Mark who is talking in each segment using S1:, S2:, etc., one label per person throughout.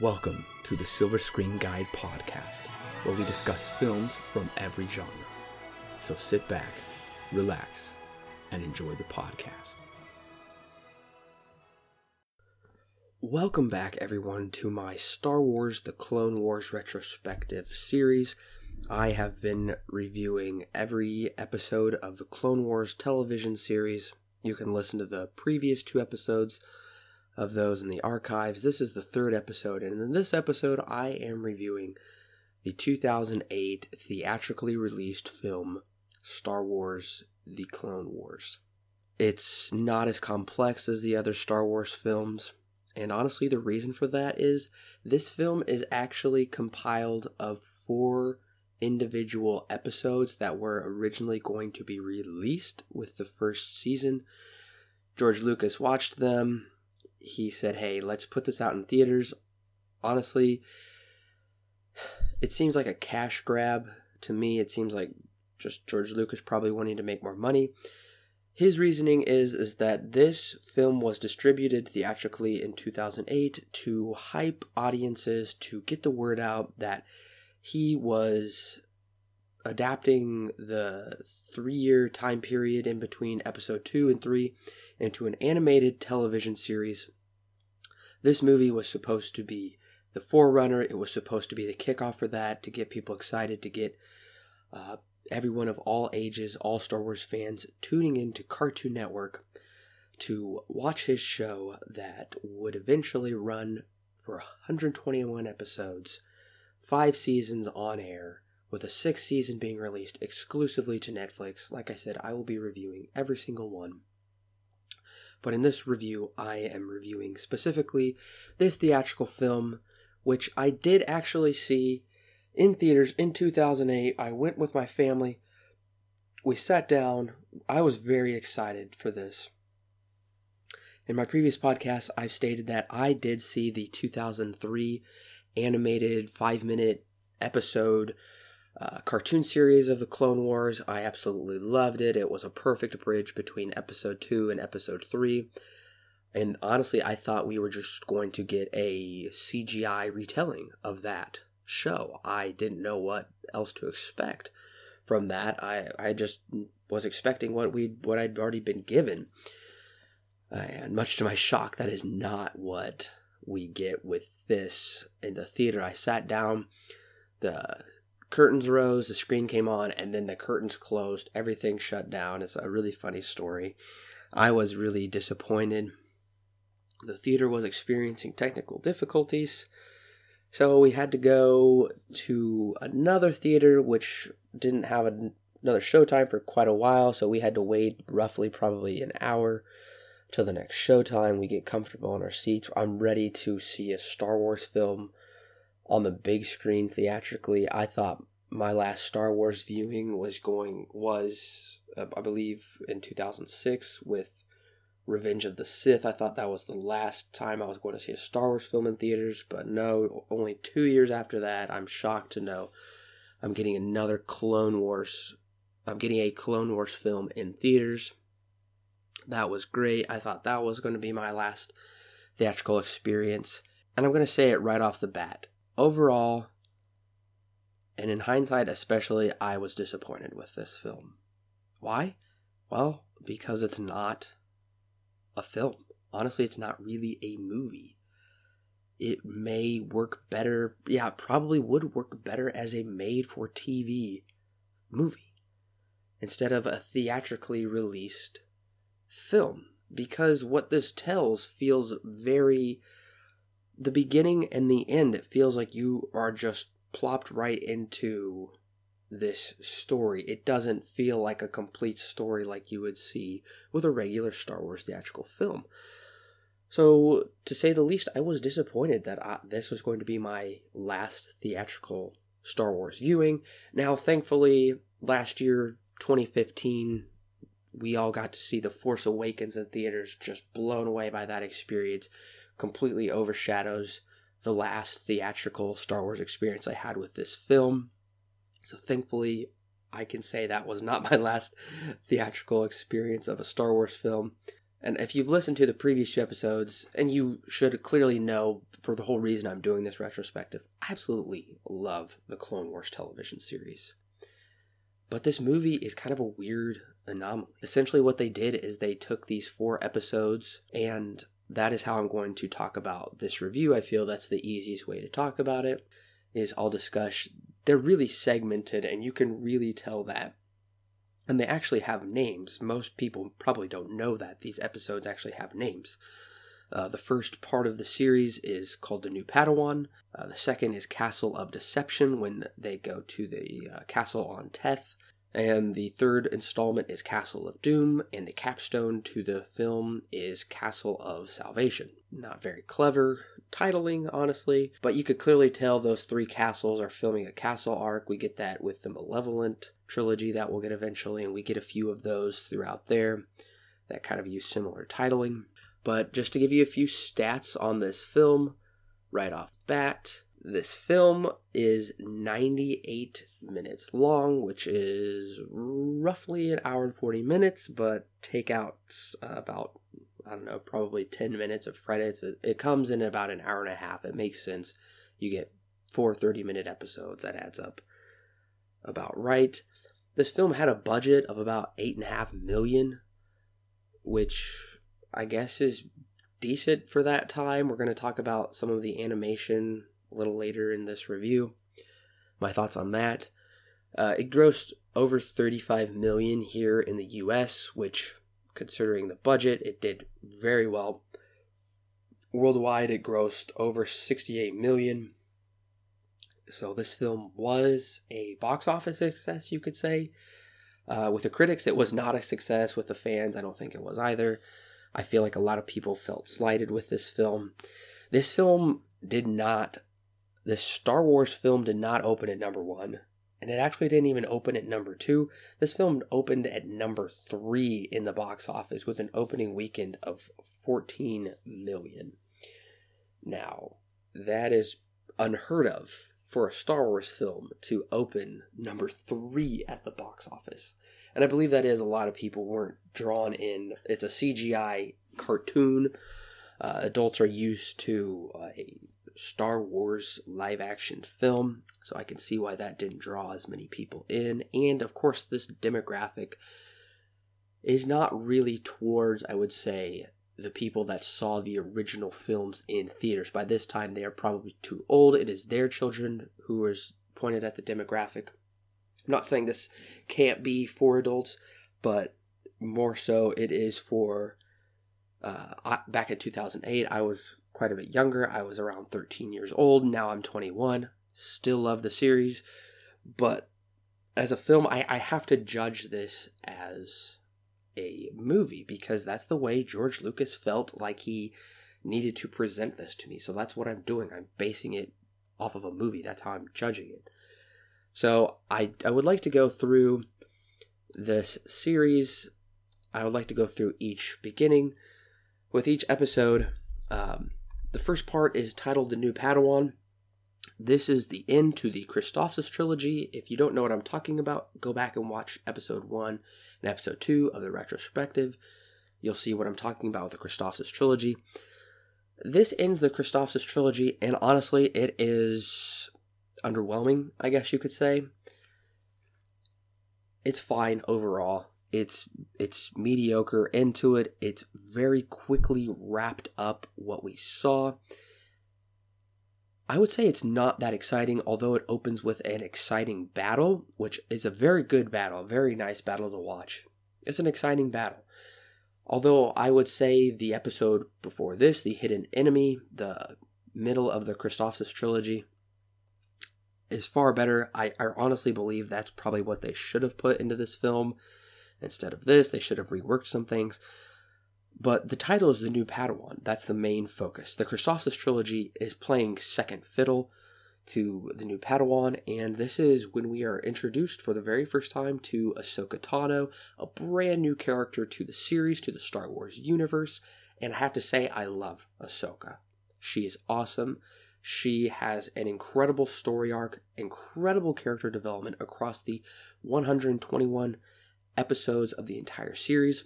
S1: Welcome to the Silver Screen Guide podcast, where we discuss films from every genre. So sit back, relax, and enjoy the podcast. Welcome back, everyone, to my Star Wars The Clone Wars retrospective series. I have been reviewing every episode of the Clone Wars television series. You can listen to the previous two episodes of those in the archives. This is the third episode, and in this episode, I am reviewing the 2008 theatrically released film Star Wars The Clone Wars. It's not as complex as the other Star Wars films, and honestly, the reason for that is this film is actually compiled of four individual episodes that were originally going to be released with the first season. George Lucas watched them. He said, Hey, let's put this out in theaters. Honestly, it seems like a cash grab to me. It seems like just George Lucas probably wanting to make more money. His reasoning is is that this film was distributed theatrically in 2008 to hype audiences to get the word out that he was adapting the 3-year time period in between episode 2 and 3 into an animated television series. This movie was supposed to be the forerunner, it was supposed to be the kickoff for that to get people excited to get uh, everyone of all ages, all Star Wars fans, tuning into Cartoon Network to watch his show that would eventually run for 121 episodes, five seasons on air, with a sixth season being released exclusively to Netflix. Like I said, I will be reviewing every single one. But in this review, I am reviewing specifically this theatrical film, which I did actually see in theaters in 2008. I went with my family. We sat down. I was very excited for this. In my previous podcast, I've stated that I did see the 2003 animated five minute episode uh, cartoon series of the Clone Wars. I absolutely loved it. It was a perfect bridge between episode 2 and episode 3. And honestly, I thought we were just going to get a CGI retelling of that show. I didn't know what else to expect from that. I, I just was expecting what we what I'd already been given. And much to my shock, that is not what we get with this in the theater. I sat down, the curtains rose, the screen came on, and then the curtains closed. Everything shut down. It's a really funny story. I was really disappointed. The theater was experiencing technical difficulties. So we had to go to another theater, which didn't have another showtime for quite a while. So we had to wait roughly probably an hour till the next showtime. We get comfortable in our seats. I'm ready to see a Star Wars film on the big screen theatrically. I thought my last Star Wars viewing was going was uh, I believe in 2006 with Revenge of the Sith. I thought that was the last time I was going to see a Star Wars film in theaters, but no, only 2 years after that, I'm shocked to know I'm getting another Clone Wars I'm getting a Clone Wars film in theaters. That was great. I thought that was going to be my last theatrical experience. And I'm going to say it right off the bat. Overall, and in hindsight especially, I was disappointed with this film. Why? Well, because it's not a film. Honestly, it's not really a movie. It may work better, yeah, probably would work better as a made for TV movie instead of a theatrically released film. Because what this tells feels very. The beginning and the end, it feels like you are just plopped right into this story. It doesn't feel like a complete story like you would see with a regular Star Wars theatrical film. So, to say the least, I was disappointed that I, this was going to be my last theatrical Star Wars viewing. Now, thankfully, last year, 2015, we all got to see The Force Awakens in theaters, just blown away by that experience. Completely overshadows the last theatrical Star Wars experience I had with this film. So thankfully, I can say that was not my last theatrical experience of a Star Wars film. And if you've listened to the previous two episodes, and you should clearly know for the whole reason I'm doing this retrospective, I absolutely love the Clone Wars television series. But this movie is kind of a weird anomaly. Essentially, what they did is they took these four episodes, and that is how I'm going to talk about this review. I feel that's the easiest way to talk about it. Is I'll discuss. They're really segmented, and you can really tell that and they actually have names. Most people probably don't know that these episodes actually have names. Uh, the first part of the series is called The New Padawan. Uh, the second is Castle of Deception when they go to the uh, castle on Teth. And the third installment is Castle of Doom, and the capstone to the film is Castle of Salvation. Not very clever titling, honestly, but you could clearly tell those three castles are filming a castle arc. We get that with the Malevolent trilogy that we'll get eventually, and we get a few of those throughout there that kind of use similar titling. But just to give you a few stats on this film right off bat, this film is 98 minutes long, which is roughly an hour and 40 minutes, but take out uh, about, I don't know, probably 10 minutes of credits. It, comes in about an hour and a half. It makes sense. You get four 30 minute episodes. That adds up about right. This film had a budget of about eight and a half million, which I guess is decent for that time. We're going to talk about some of the animation a little later in this review. My thoughts on that. Uh, it grossed over 35 million here in the US, which, considering the budget, it did very well. Worldwide, it grossed over 68 million. So this film was a box office success, you could say. Uh, with the critics, it was not a success. With the fans, I don't think it was either. I feel like a lot of people felt slighted with this film. This film did not, the Star Wars film did not open at number one, and it actually didn't even open at number two. This film opened at number three in the box office with an opening weekend of 14 million. Now, that is unheard of for a Star Wars film to open number three at the box office. And I believe that is a lot of people weren't drawn in. It's a CGI cartoon. Uh, adults are used to a Star Wars live action film, so I can see why that didn't draw as many people in. And of course, this demographic is not really towards, I would say, the people that saw the original films in theaters. By this time, they are probably too old. It is their children who is pointed at the demographic. I'm not saying this can't be for adults, but more so it is for. Uh, back in 2008, I was quite a bit younger. I was around 13 years old. Now I'm 21. Still love the series, but as a film, I, I have to judge this as a movie because that's the way George Lucas felt like he needed to present this to me. So that's what I'm doing. I'm basing it off of a movie. That's how I'm judging it. So I I would like to go through this series. I would like to go through each beginning with each episode. Um, the first part is titled "The New Padawan." This is the end to the Christophsis trilogy. If you don't know what I'm talking about, go back and watch episode one and episode 2 of the retrospective. You'll see what I'm talking about with the Christophsis trilogy. This ends the Christophsis trilogy, and honestly, it is underwhelming, I guess you could say. It's fine overall. It's it's mediocre into it. It's very quickly wrapped up what we saw. I would say it's not that exciting, although it opens with an exciting battle, which is a very good battle, a very nice battle to watch. It's an exciting battle. Although I would say the episode before this, The Hidden Enemy, the middle of the Christophsis trilogy, is far better. I, I honestly believe that's probably what they should have put into this film. Instead of this, they should have reworked some things. But the title is The New Padawan. That's the main focus. The Christophsis trilogy is playing second fiddle to the new Padawan, and this is when we are introduced for the very first time to Ahsoka Tano, a brand new character to the series, to the Star Wars universe. And I have to say, I love Ahsoka. She is awesome. She has an incredible story arc, incredible character development across the 121 episodes of the entire series.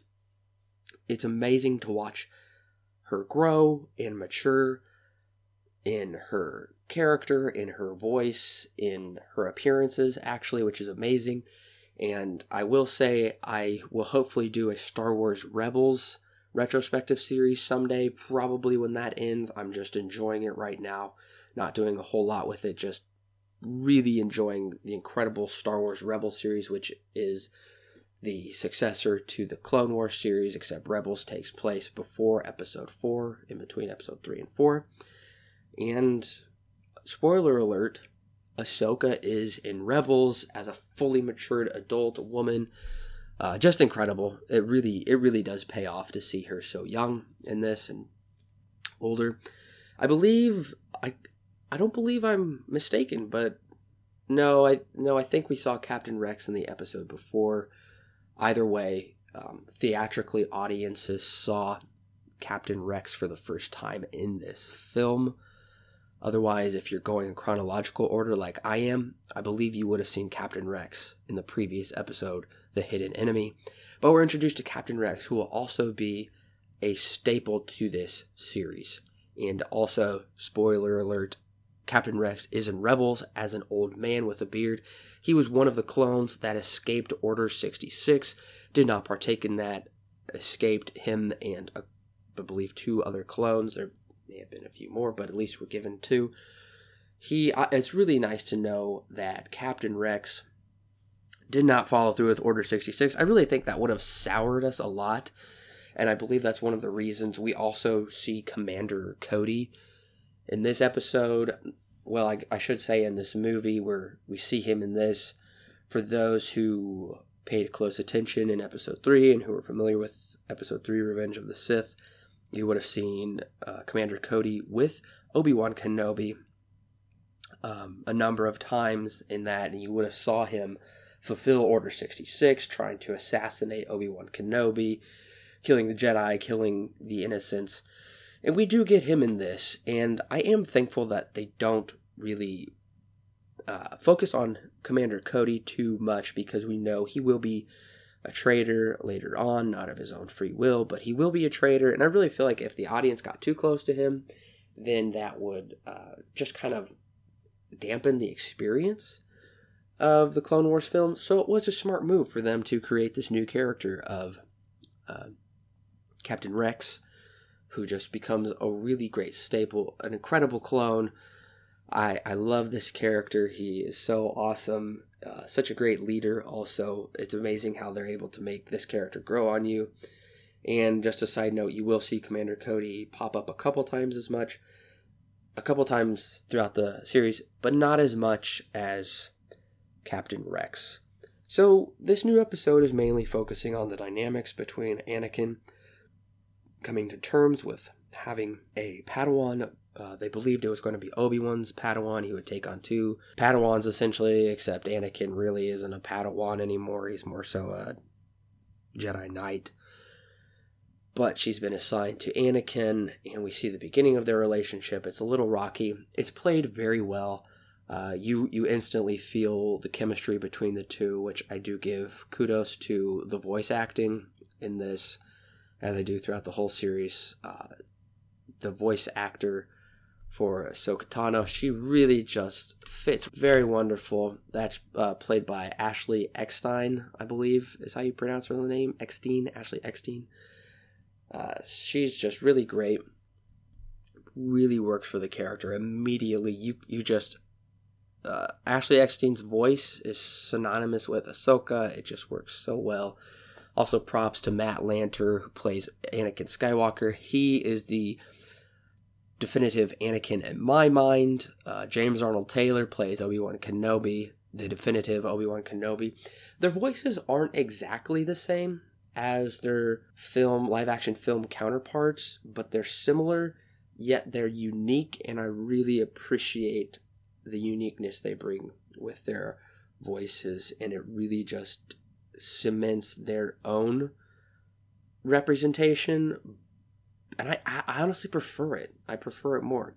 S1: it's amazing to watch her grow and mature in her character, in her voice, in her appearances, actually, which is amazing. And I will say, I will hopefully do a Star Wars Rebels retrospective series someday, probably when that ends. I'm just enjoying it right now, not doing a whole lot with it, just really enjoying the incredible Star Wars Rebels series, which is the successor to the Clone Wars series, except Rebels takes place before Episode 4, in between Episode 3 and 4. And spoiler alert, Ahsoka is in Rebels as a fully matured adult woman. Uh, just incredible. It really, it really does pay off to see her so young in this and older. I believe I, I don't believe I'm mistaken, but no, I no, I think we saw Captain Rex in the episode before. Either way, um, theatrically, audiences saw Captain Rex for the first time in this film. Otherwise, if you're going in chronological order like I am, I believe you would have seen Captain Rex in the previous episode, The Hidden Enemy. But we're introduced to Captain Rex, who will also be a staple to this series. And also, spoiler alert, Captain Rex is in Rebels as an old man with a beard. He was one of the clones that escaped Order 66, did not partake in that, escaped him and uh, I believe two other clones. There may have been a few more, but at least we're given two. He, uh, it's really nice to know that Captain Rex did not follow through with Order 66. I really think that would have soured us a lot, and I believe that's one of the reasons we also see Commander Cody in this episode. Well, I, I should say in this movie where we see him in this. For those who paid close attention in episode 3 and who are familiar with episode 3 Revenge of the Sith, you would have seen uh, Commander Cody with Obi Wan Kenobi um, a number of times in that, and you would have saw him fulfill Order 66, trying to assassinate Obi Wan Kenobi, killing the Jedi, killing the innocents. And we do get him in this, and I am thankful that they don't really uh, focus on Commander Cody too much because we know he will be a traitor later on, not of his own free will, but he will be a traitor. And I really feel like if the audience got too close to him, then that would uh, just kind of dampen the experience of the Clone Wars film. So it was a smart move for them to create this new character of uh, Captain Rex, who just becomes a really great staple, an incredible clone. I, I love this character. He is so awesome. Uh, such a great leader. Also, it's amazing how they're able to make this character grow on you. And just a side note, you will see Commander Cody pop up a couple times as much, a couple times throughout the series, but not as much as Captain Rex. So, this new episode is mainly focusing on the dynamics between Anakin coming to terms with having a Padawan uh, they believed it was going to be Obi Wan's Padawan. He would take on two Padawans essentially, except Anakin really isn't a Padawan anymore. He's more so a Jedi Knight. But she's been assigned to Anakin, and we see the beginning of their relationship. It's a little rocky. It's played very well. Uh, you you instantly feel the chemistry between the two, which I do give kudos to the voice acting in this, as I do throughout the whole series. Uh, the voice actor for Ahsoka. She really just fits very wonderful. That's uh, played by Ashley Eckstein, I believe is how you pronounce her name. Eckstein, Ashley Eckstein. Uh, she's just really great. Really works for the character immediately. You you just uh, Ashley Eckstein's voice is synonymous with Ahsoka. It just works so well. Also, props to Matt Lanter who plays Anakin Skywalker. He is the definitive Anakin in my mind. Uh, James Arnold Taylor plays Obi Wan Kenobi, the definitive Obi Wan Kenobi. Their voices aren't exactly the same as their film, live action film counterparts, but they're similar, yet they're unique, and I really appreciate the uniqueness they bring with their voices, and it really just cements their own representation and I, I honestly prefer it. I prefer it more.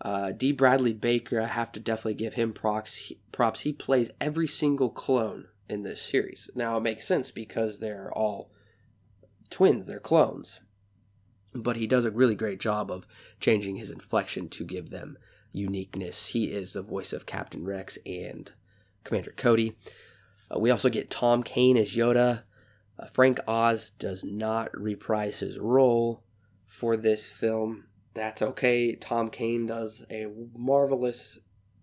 S1: Uh, D. Bradley Baker, I have to definitely give him props. He, props. He plays every single clone in this series. Now it makes sense because they're all twins, they're clones. But he does a really great job of changing his inflection to give them uniqueness. He is the voice of Captain Rex and Commander Cody. Uh, we also get Tom Kane as Yoda. Uh, Frank Oz does not reprise his role for this film. That's okay. Tom Kane does a marvelous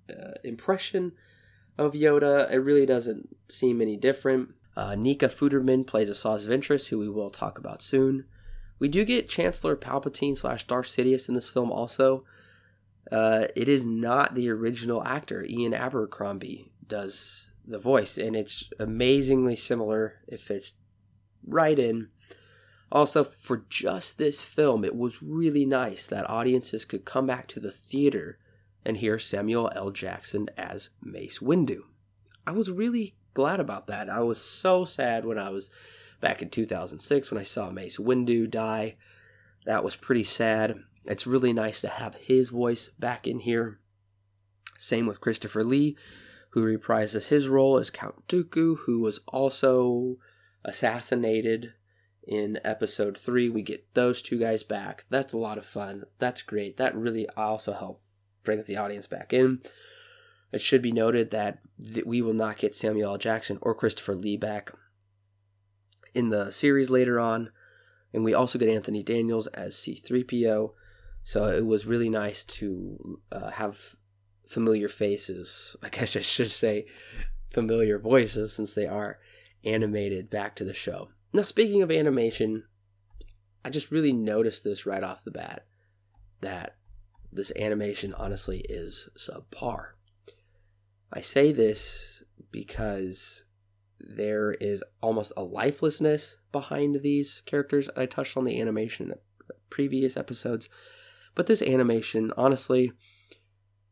S1: uh, impression of Yoda. It really doesn't seem any different. Uh, Nika Futterman plays a Asajj Ventress, who we will talk about soon. We do get Chancellor Palpatine slash Darth Sidious in this film also. Uh, it is not the original actor. Ian Abercrombie does the voice, and it's amazingly similar. It fits right in. Also, for just this film, it was really nice that audiences could come back to the theater and hear Samuel L. Jackson as Mace Windu. I was really glad about that. I was so sad when I was back in 2006 when I saw Mace Windu die. That was pretty sad. It's really nice to have his voice back in here. Same with Christopher Lee, who reprises his role as Count Dooku, who was also assassinated in episode 3. We get those two guys back. That's a lot of fun. That's great. That really also help brings the audience back in. It should be noted that we will not get Samuel L. Jackson or Christopher Lee back in the series later on. And we also get Anthony Daniels as C3PO. So it was really nice to uh, have familiar faces. I guess I should say familiar voices since they are animated back to the show. Now, speaking of animation, I just really noticed this right off the bat that this animation honestly is subpar. I say this because there is almost a lifelessness behind these characters. I touched on the animation in previous episodes, but this animation, honestly,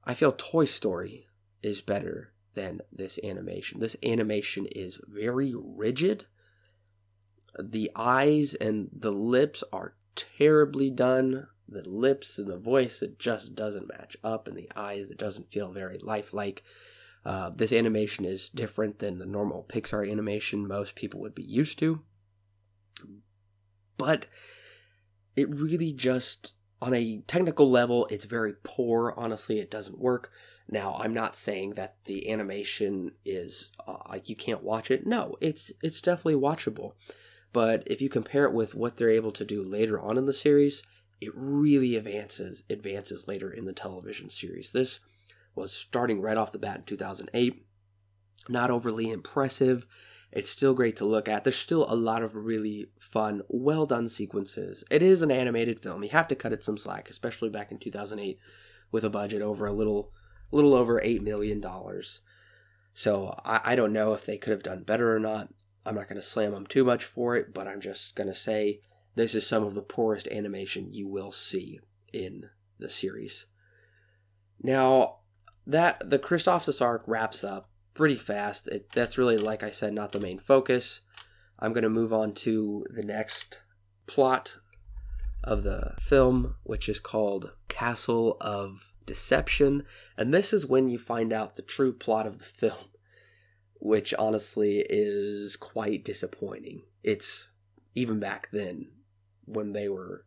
S1: I feel Toy Story is better than this animation. This animation is very rigid. The eyes and the lips are terribly done. The lips and the voice, it just doesn't match up, and the eyes, it doesn't feel very lifelike. Uh, this animation is different than the normal Pixar animation most people would be used to. But it really just, on a technical level, it's very poor. Honestly, it doesn't work. Now, I'm not saying that the animation is uh, like you can't watch it. No, it's it's definitely watchable. But if you compare it with what they're able to do later on in the series, it really advances advances later in the television series. This was starting right off the bat in 2008. Not overly impressive. It's still great to look at. There's still a lot of really fun, well done sequences. It is an animated film. You have to cut it some slack, especially back in 2008 with a budget over a little little over 8 million dollars. So I, I don't know if they could have done better or not. I'm not going to slam them too much for it, but I'm just going to say this is some of the poorest animation you will see in the series. Now, that the Christophsis arc wraps up pretty fast. It, that's really, like I said, not the main focus. I'm going to move on to the next plot of the film, which is called Castle of Deception. And this is when you find out the true plot of the film, which honestly is quite disappointing. It's even back then when they were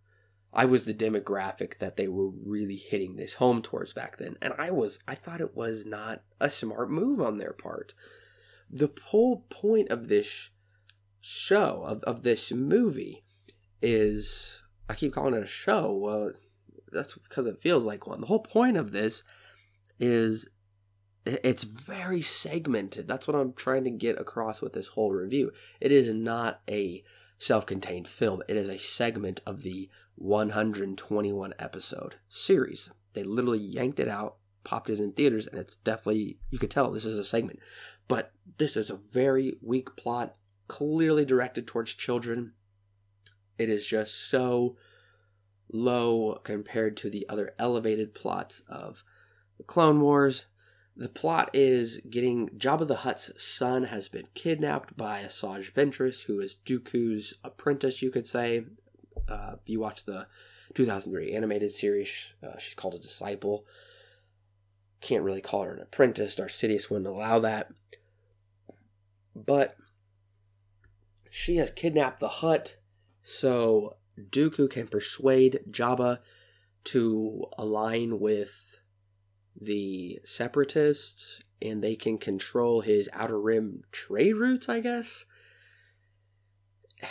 S1: I was the demographic that they were really hitting this home towards back then. And I was, I thought it was not a smart move on their part. The whole point of this show, of, of this movie, is I keep calling it a show. Well, that's because it feels like one. The whole point of this is it's very segmented. That's what I'm trying to get across with this whole review. It is not a self contained film, it is a segment of the 121 episode series. They literally yanked it out, popped it in theaters, and it's definitely, you could tell this is a segment. But this is a very weak plot, clearly directed towards children. It is just so low compared to the other elevated plots of the Clone Wars. The plot is getting Jabba the Hutt's son has been kidnapped by Asajj Ventress, who is Dooku's apprentice, you could say, uh, if you watch the 2003 animated series, uh, she's called a disciple. Can't really call her an apprentice. Darth Sidious wouldn't allow that. But she has kidnapped the Hutt So Dooku can persuade Jabba to align with the separatists and they can control his outer rim trade routes, I guess.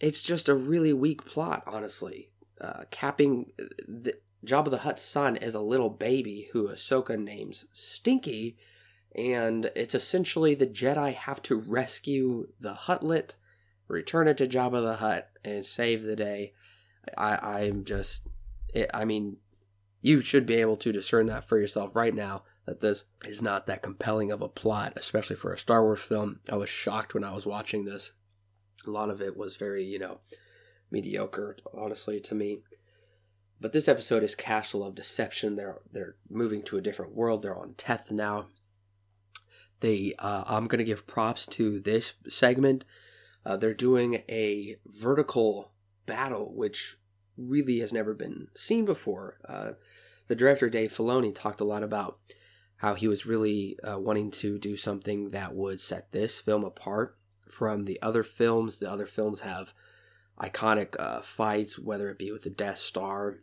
S1: It's just a really weak plot, honestly. Uh, capping the, Jabba the Hutt's son is a little baby who Ahsoka names Stinky, and it's essentially the Jedi have to rescue the Huttlet, return it to Jabba the Hutt, and save the day. I, I'm just, it, I mean, you should be able to discern that for yourself right now that this is not that compelling of a plot, especially for a Star Wars film. I was shocked when I was watching this. A lot of it was very, you know, mediocre, honestly, to me. But this episode is Castle of Deception. They're they're moving to a different world. They're on Teth now. They, uh, I'm gonna give props to this segment. Uh, they're doing a vertical battle, which really has never been seen before. Uh, the director Dave Filoni talked a lot about how he was really uh, wanting to do something that would set this film apart from the other films. The other films have iconic uh, fights, whether it be with the Death Star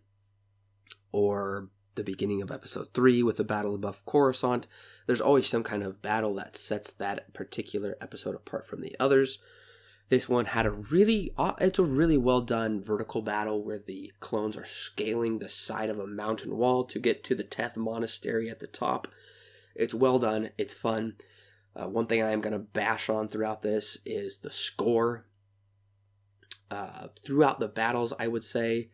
S1: or the beginning of episode 3 with the battle above Coruscant. There's always some kind of battle that sets that particular episode apart from the others. This one had a really, uh, it's a really well done vertical battle where the clones are scaling the side of a mountain wall to get to the Teth Monastery at the top. It's well done, it's fun. Uh, one thing I am going to bash on throughout this is the score. Uh, throughout the battles, I would say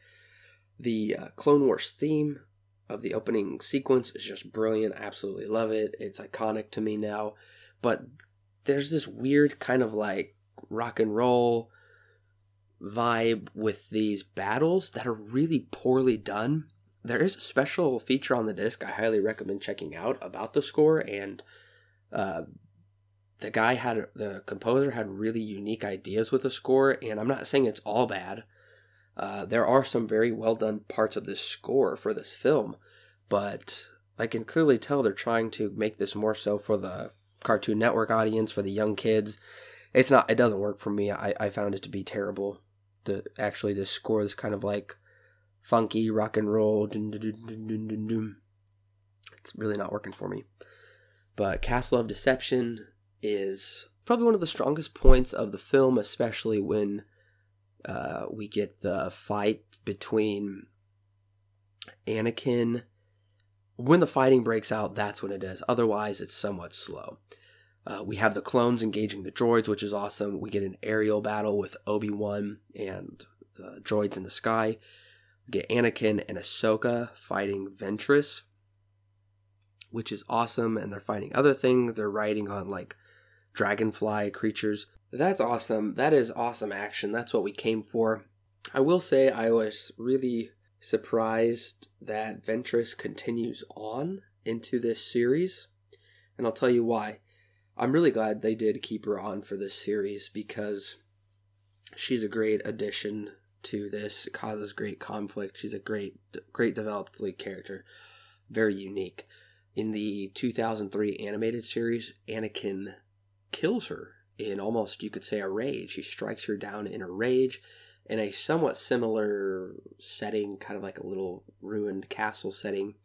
S1: the uh, Clone Wars theme of the opening sequence is just brilliant. I absolutely love it. It's iconic to me now. But there's this weird kind of like rock and roll vibe with these battles that are really poorly done. There is a special feature on the disc I highly recommend checking out about the score, and uh, the guy had the composer had really unique ideas with the score. And I'm not saying it's all bad. Uh, there are some very well done parts of this score for this film, but I can clearly tell they're trying to make this more so for the Cartoon Network audience, for the young kids, it's not it doesn't work for me. I, I found it to be terrible. The actually the score is kind of like funky rock and roll. It's really not working for me. But Castle of Deception is probably one of the strongest points of the film, especially when uh, we get the fight between Anakin. When the fighting breaks out, that's when it is. Otherwise, it's somewhat slow. Uh, we have the clones engaging the droids, which is awesome. We get an aerial battle with Obi Wan and the droids in the sky. We get Anakin and Ahsoka fighting Ventress, which is awesome. And they're fighting other things. They're riding on like dragonfly creatures. That's awesome. That is awesome action. That's what we came for. I will say I was really surprised that Ventress continues on into this series. And I'll tell you why. I'm really glad they did keep her on for this series because she's a great addition to this. It causes great conflict. She's a great, great developed lead character, very unique. In the 2003 animated series, Anakin kills her in almost, you could say, a rage. He strikes her down in a rage in a somewhat similar setting, kind of like a little ruined castle setting.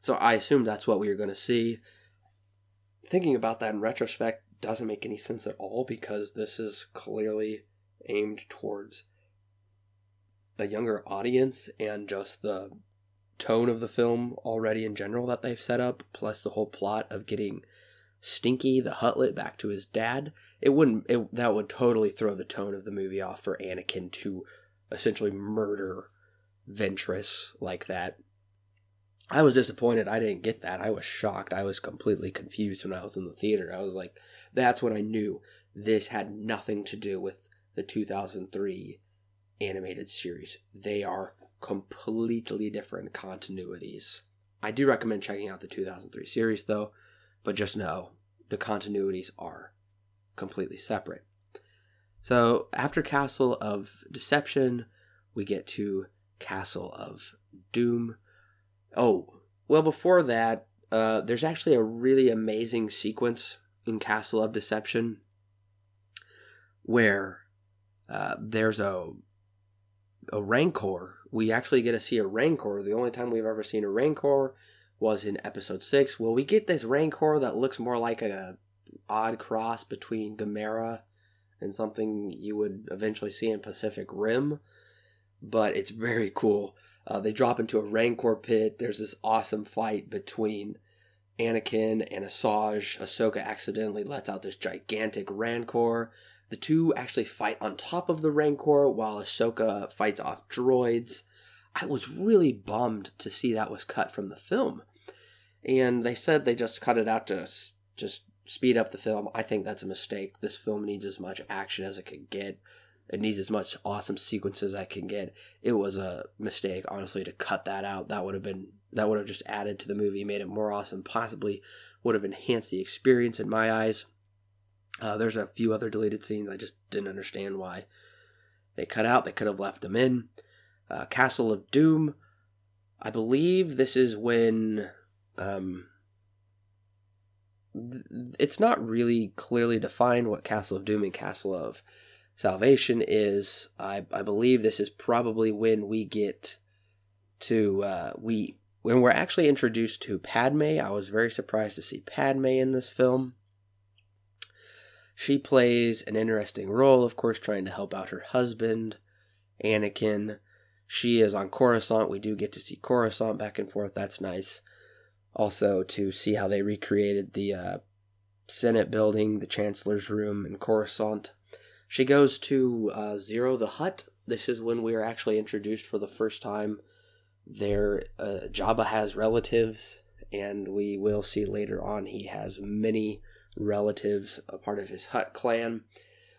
S1: So I assume that's what we are going to see thinking about that in retrospect doesn't make any sense at all because this is clearly aimed towards a younger audience and just the tone of the film already in general that they've set up, plus the whole plot of getting Stinky the Huttlet back to his dad. It wouldn't it, that would totally throw the tone of the movie off for Anakin to essentially murder Ventress like that. I was disappointed I didn't get that. I was shocked. I was completely confused when I was in the theater. I was like, that's when I knew this had nothing to do with the 2003 animated series. They are completely different continuities. I do recommend checking out the 2003 series though, but just know the continuities are completely separate. So after Castle of Deception, we get to Castle of Doom Oh, well, before that, uh, there's actually a really amazing sequence in Castle of Deception where uh, there's a a rancor. We actually get to see a rancor. The only time we've ever seen a rancor was in episode six. Well, we get this rancor that looks more like a odd cross between Gamera and something you would eventually see in Pacific Rim, but it's very cool. Uh, they drop into a rancor pit. There's this awesome fight between Anakin and Asajj. Ahsoka accidentally lets out this gigantic rancor. The two actually fight on top of the rancor while Ahsoka fights off droids. I was really bummed to see that was cut from the film. And they said they just cut it out to just speed up the film. I think that's a mistake. This film needs as much action as it can get. It needs as much awesome sequences as I can get. It was a mistake, honestly, to cut that out. That would have been that would have just added to the movie, made it more awesome. Possibly would have enhanced the experience in my eyes. Uh, there's a few other deleted scenes I just didn't understand why they cut out. They could have left them in. Uh, Castle of Doom. I believe this is when um, it's not really clearly defined what Castle of Doom and Castle of Salvation is. I, I believe this is probably when we get to uh, we when we're actually introduced to Padme. I was very surprised to see Padme in this film. She plays an interesting role, of course, trying to help out her husband, Anakin. She is on Coruscant. We do get to see Coruscant back and forth. That's nice also to see how they recreated the uh, Senate building, the Chancellor's room in Coruscant. She goes to uh, Ziro the Hutt. This is when we are actually introduced for the first time. There, uh, Jabba has relatives, and we will see later on he has many relatives, a part of his Hutt clan.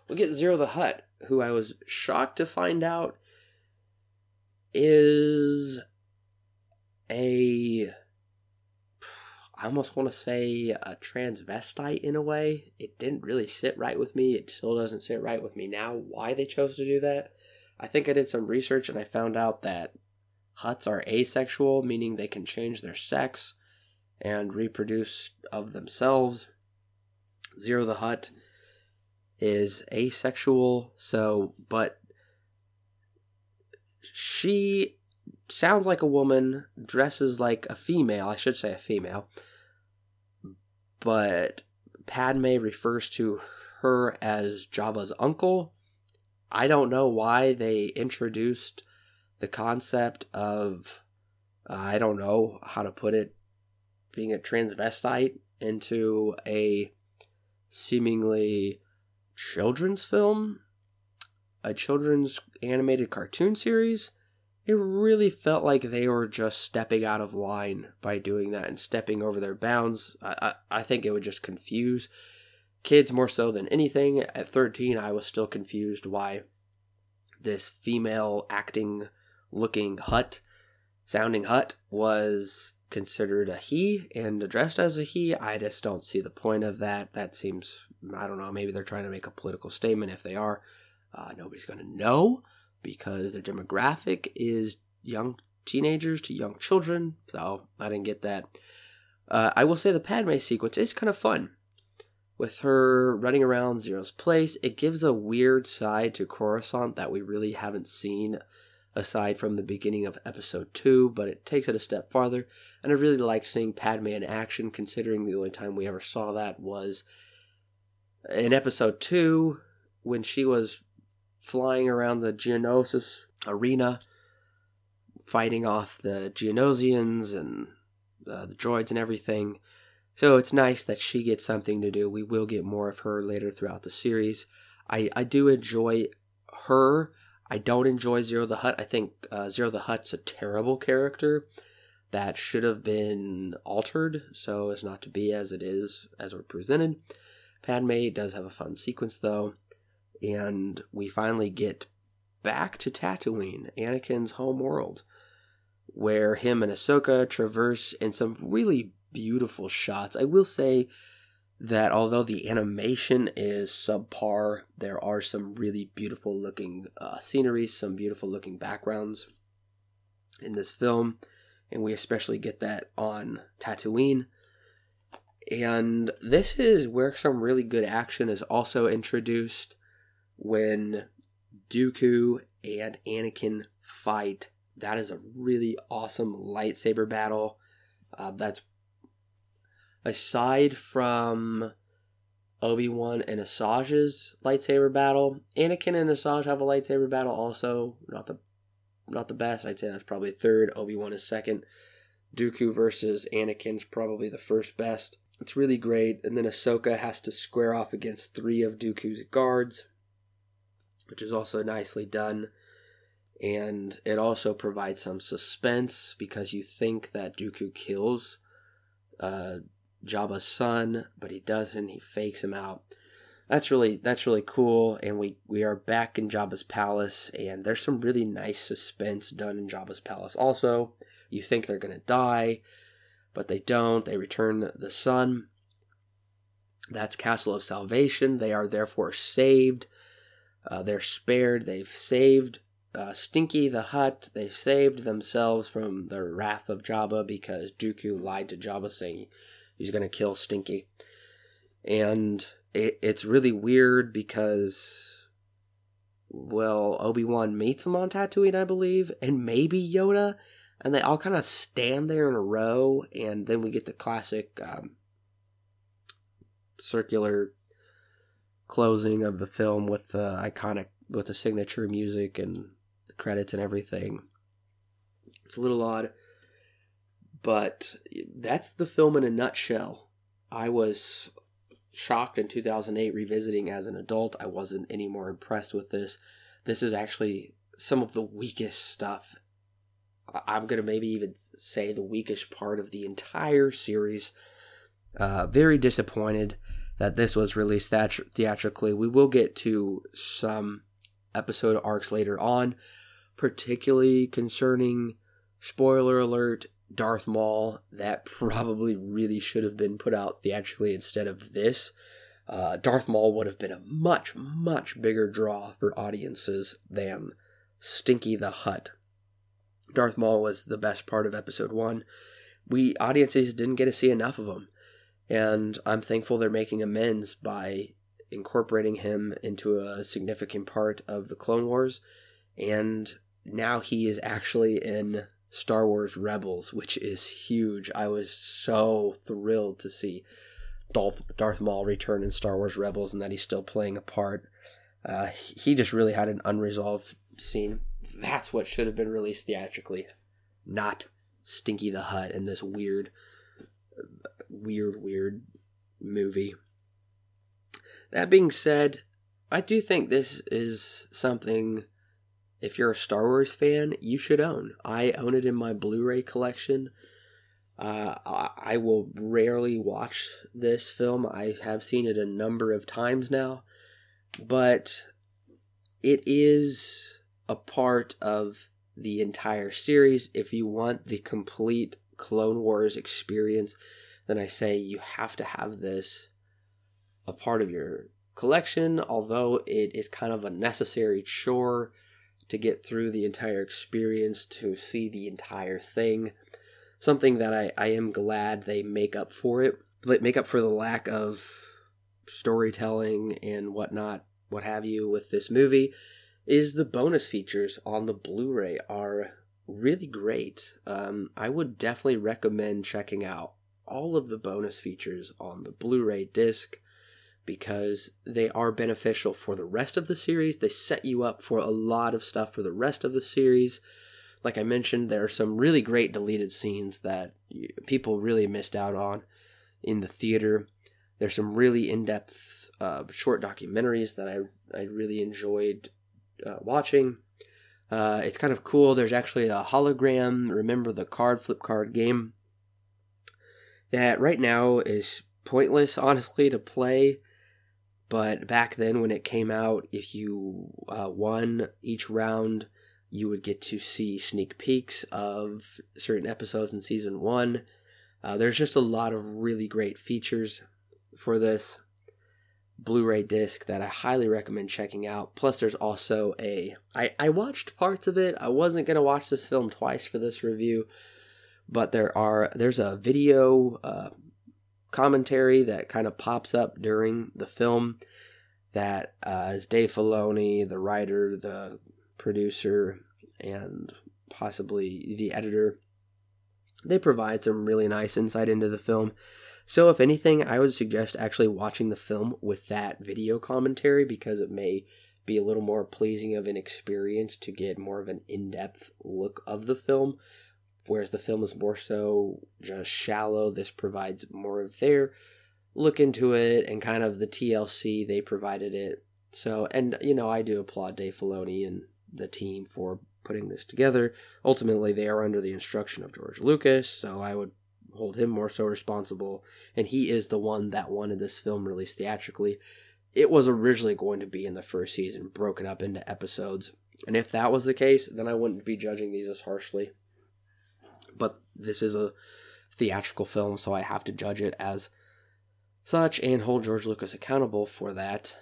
S1: We get Ziro the Hutt, who I was shocked to find out is a I almost want to say a transvestite in a way. It didn't really sit right with me. It still doesn't sit right with me now why they chose to do that. I think I did some research and I found out that Hutts are asexual, meaning they can change their sex and reproduce of themselves. Ziro the Hutt is asexual, so, but she sounds like a woman, dresses like a female, I should say a female, but Padme refers to her as Jabba's uncle. I don't know why they introduced the concept of, uh, I don't know how to put it, being a transvestite into a seemingly children's film, a children's animated cartoon series it really felt like they were just stepping out of line by doing that and stepping over their bounds. I, I, I think it would just confuse kids more so than anything. At 13, I was still confused why this female acting looking Hutt, sounding Hutt, was considered a he and addressed as a he. I just don't see the point of that. That seems, I don't know, maybe they're trying to make a political statement. If they are, uh, nobody's going to know because their demographic is young teenagers to young children. So I didn't get that. Uh, I will say the Padme sequence is kind of fun. With her running around Ziro's place, it gives a weird side to Coruscant that we really haven't seen aside from the beginning of episode 2, but it takes it a step farther. And I really like seeing Padme in action, considering the only time we ever saw that was in episode 2 when she was flying around the Geonosis arena, fighting off the Geonosians and uh, the droids and everything. So it's nice that she gets something to do. We will get more of her later throughout the series. I, I do enjoy her. I don't enjoy Ziro the Hutt. I think uh, Ziro the Hutt's a terrible character that should have been altered so as not to be as it is as we're presented. Padme does have a fun sequence though and we finally get back to Tatooine, Anakin's home world, where him and Ahsoka traverse in some really beautiful shots. I will say that although the animation is subpar, there are some really beautiful looking uh, scenery, some beautiful looking backgrounds in this film, and we especially get that on Tatooine. And this is where some really good action is also introduced when Dooku and Anakin fight. That is a really awesome lightsaber battle. Uh, that's aside from Obi Wan and Asajj's lightsaber battle. Anakin and Asajj have a lightsaber battle also. Not the not the best. I'd say that's probably third. Obi Wan is second. Dooku versus Anakin's probably the first best. It's really great. And then Ahsoka has to square off against three of Dooku's guards, which is also nicely done. And it also provides some suspense because you think that Dooku kills uh, Jabba's son, but he doesn't. He fakes him out. That's really that's really cool, and we we are back in Jabba's palace, and there's some really nice suspense done in Jabba's palace. Also, you think they're gonna die, but they don't. They return the son. That's Castle of Salvation. They are therefore saved. Uh, they're spared. They've saved uh, Stinky the Hutt. They've saved themselves from the wrath of Jabba because Dooku lied to Jabba saying he's going to kill Stinky. And it, it's really weird because, well, Obi Wan meets him on Tatooine, I believe, and maybe Yoda, and they all kind of stand there in a row, and then we get the classic um, circular closing of the film with the iconic, with the signature music and the credits and everything. It's a little odd. But that's the film in a nutshell. I was shocked in 2008 revisiting as an adult. I wasn't any more impressed with this. This is actually some of the weakest stuff. I'm going to maybe even say the weakest part of the entire series. Uh, very disappointed that this was released theatrically. We will get to some episode arcs later on, particularly concerning, spoiler alert, Darth Maul, that probably really should have been put out theatrically instead of this. Uh, Darth Maul would have been a much, much bigger draw for audiences than Stinky the Hutt. Darth Maul was the best part of episode one. We audiences didn't get to see enough of him, and I'm thankful they're making amends by incorporating him into a significant part of the Clone Wars, and now he is actually in Star Wars Rebels, which is huge. I was so thrilled to see Darth, Maul return in Star Wars Rebels and that he's still playing a part. Uh, he just really had an unresolved scene. That's what should have been released theatrically, not Stinky the Hutt in this weird, weird, weird movie. That being said, I do think this is something if you're a Star Wars fan, you should own. I own it in my Blu-ray collection. Uh, I will rarely watch this film. I have seen it a number of times now, but it is a part of the entire series. If you want the complete Clone Wars experience, then I say you have to have this a part of your collection, although it is kind of a necessary chore to get through the entire experience, to see the entire thing. Something that I, I am glad they make up for it, make up for the lack of storytelling and whatnot, what have you, with this movie, is the bonus features on the Blu ray are really great. Um, I would definitely recommend checking out all of the bonus features on the Blu ray disc because they are beneficial for the rest of the series. They set you up for a lot of stuff for the rest of the series. Like I mentioned, there are some really great deleted scenes that people really missed out on in the theater. There's some really in-depth uh, short documentaries that I I really enjoyed uh, watching. Uh, it's kind of cool. There's actually a hologram. Remember the card flip card game that right now is pointless, honestly, to play but back then, when it came out, if you uh, won each round, you would get to see sneak peeks of certain episodes in season one. Uh, there's just a lot of really great features for this Blu-ray disc that I highly recommend checking out. Plus, there's also a I I watched parts of it. I wasn't gonna watch this film twice for this review, but there are there's a video uh, commentary that kind of pops up during the film that uh, as Dave Filoni, the writer, the producer, and possibly the editor, they provide some really nice insight into the film. So, if anything, I would suggest actually watching the film with that video commentary because it may be a little more pleasing of an experience to get more of an in depth look of the film. Whereas the film is more so just shallow, this provides more of their look into it and kind of the TLC they provided it. So, and you know, I do applaud Dave Filoni and the team for putting this together. Ultimately, they are under the instruction of George Lucas, so I would hold him more so responsible. And he is the one that wanted this film released theatrically. It was originally going to be in the first season, broken up into episodes. And if that was the case, then I wouldn't be judging these as harshly. But this is a theatrical film, so I have to judge it as such and hold George Lucas accountable for that.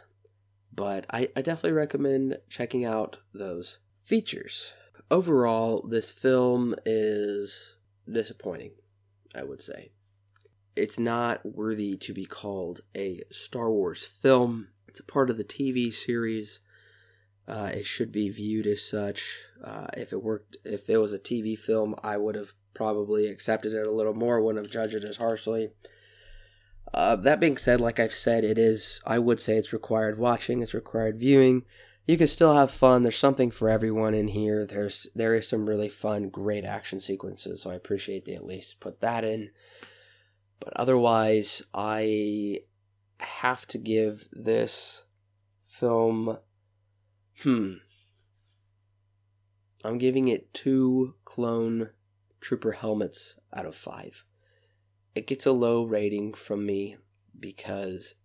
S1: But I, I definitely recommend checking out those features. Overall, this film is disappointing, I would say. It's not worthy to be called a Star Wars film. It's a part of the TV series. Uh, it should be viewed as such. Uh, if it worked, if it was a TV film, I would have probably accepted it a little more, wouldn't have judged it as harshly. Uh, that being said, like I've said, it is, I would say it's required watching, it's required viewing. You can still have fun. There's something for everyone in here. There's there is some really fun, great action sequences, so I appreciate they at least put that in. But otherwise, I have to give this film hmm I'm giving it two clone trooper helmets out of 5 it gets a low rating from me because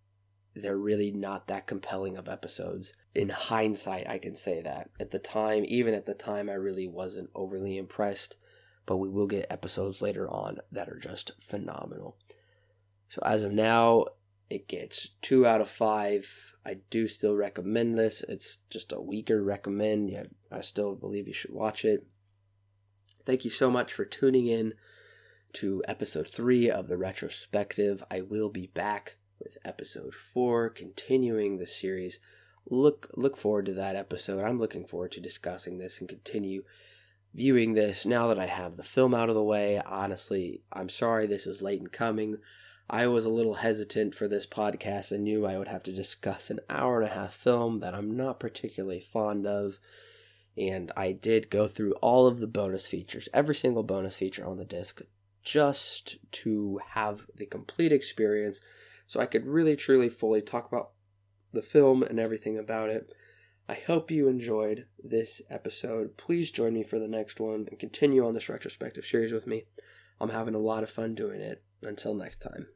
S1: they're really not that compelling of episodes. In hindsight, I can say that. At the time, even at the time, I really wasn't overly impressed, but we will get episodes later on that are just phenomenal. So as of now, it gets two out of five. I do still recommend this. It's just a weaker recommend. yet I still believe you should watch it. Thank you so much for tuning in to episode three of the retrospective. I will be back with episode four, continuing the series. Look look forward to that episode. I'm looking forward to discussing this and continue viewing this now that I have the film out of the way. Honestly, I'm sorry this is late in coming. I was a little hesitant for this podcast. I knew I would have to discuss an hour and a half film that I'm not particularly fond of. And I did go through all of the bonus features, every single bonus feature on the disc, just to have the complete experience so I could really truly fully talk about the film and everything about it. I hope you enjoyed this episode. Please join me for the next one and continue on this retrospective series with me. I'm having a lot of fun doing it. Until next time.